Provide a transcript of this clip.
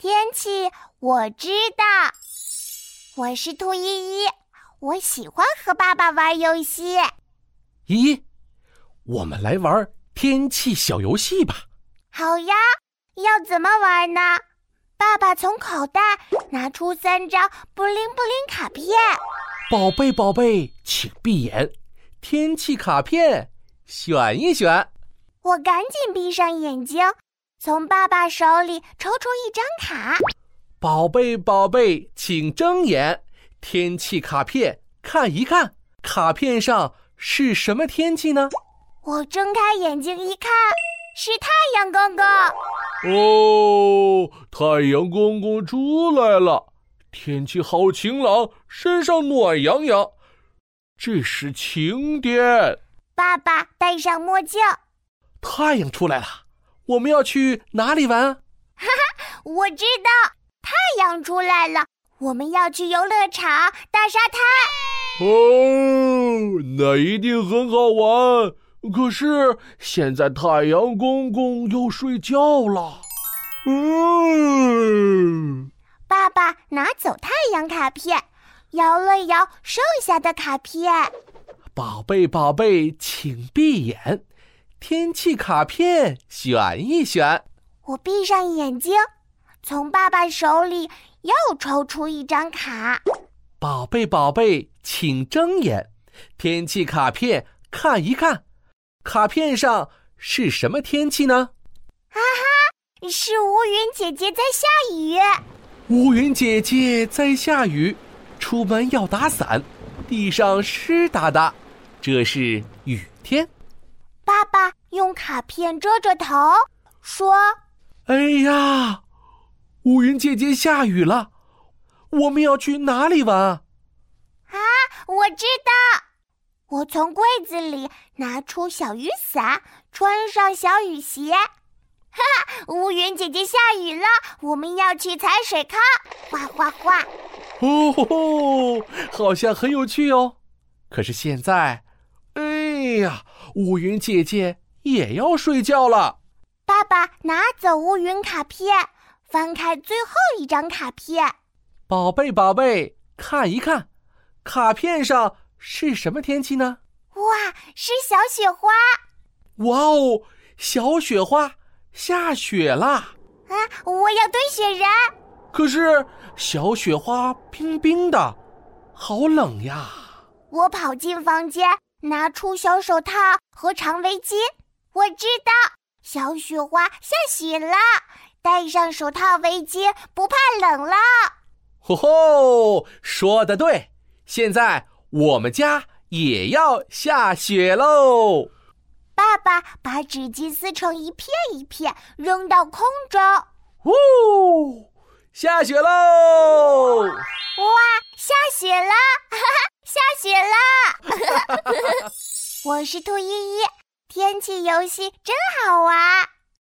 天气我知道，我是兔依依，我喜欢和爸爸玩游戏。依依，我们来玩天气小游戏吧。好呀，要怎么玩呢？爸爸从口袋拿出三张布灵布灵卡片。宝贝宝贝，请闭眼，天气卡片选一选。我赶紧闭上眼睛。从爸爸手里抽出一张卡，宝贝宝贝，请睁眼，天气卡片看一看，卡片上是什么天气呢？我睁开眼睛一看，是太阳公公。哦，太阳公公出来了，天气好晴朗，身上暖洋洋，这是晴天。爸爸戴上墨镜，太阳出来了。我们要去哪里玩？哈哈，我知道，太阳出来了，我们要去游乐场大沙滩。哦，那一定很好玩。可是现在太阳公公要睡觉了。嗯，爸爸拿走太阳卡片，摇了摇剩下的卡片。宝贝，宝贝，请闭眼。天气卡片选一选，我闭上眼睛，从爸爸手里又抽出一张卡。宝贝宝贝，请睁眼，天气卡片看一看，卡片上是什么天气呢？哈哈，是乌云姐姐在下雨。乌云姐姐在下雨，出门要打伞，地上湿哒哒，这是雨天。爸爸用卡片遮着头，说：“哎呀，乌云姐姐下雨了，我们要去哪里玩？”啊，我知道，我从柜子里拿出小雨伞，穿上小雨鞋。哈哈，乌云姐姐下雨了，我们要去踩水坑，哗哗哗！哦吼，好像很有趣哦。可是现在。哎呀，乌云姐姐也要睡觉了。爸爸拿走乌云卡片，翻开最后一张卡片。宝贝，宝贝，看一看，卡片上是什么天气呢？哇，是小雪花！哇哦，小雪花下雪啦！啊，我要堆雪人。可是小雪花冰冰的，好冷呀！我跑进房间。拿出小手套和长围巾，我知道小雪花下雪了，戴上手套围巾不怕冷了。吼吼，说的对，现在我们家也要下雪喽。爸爸把纸巾撕成一片一片，扔到空中。呜，下雪喽！哇，下雪了！哈哈。下雪了，我是兔依依，天气游戏真好玩。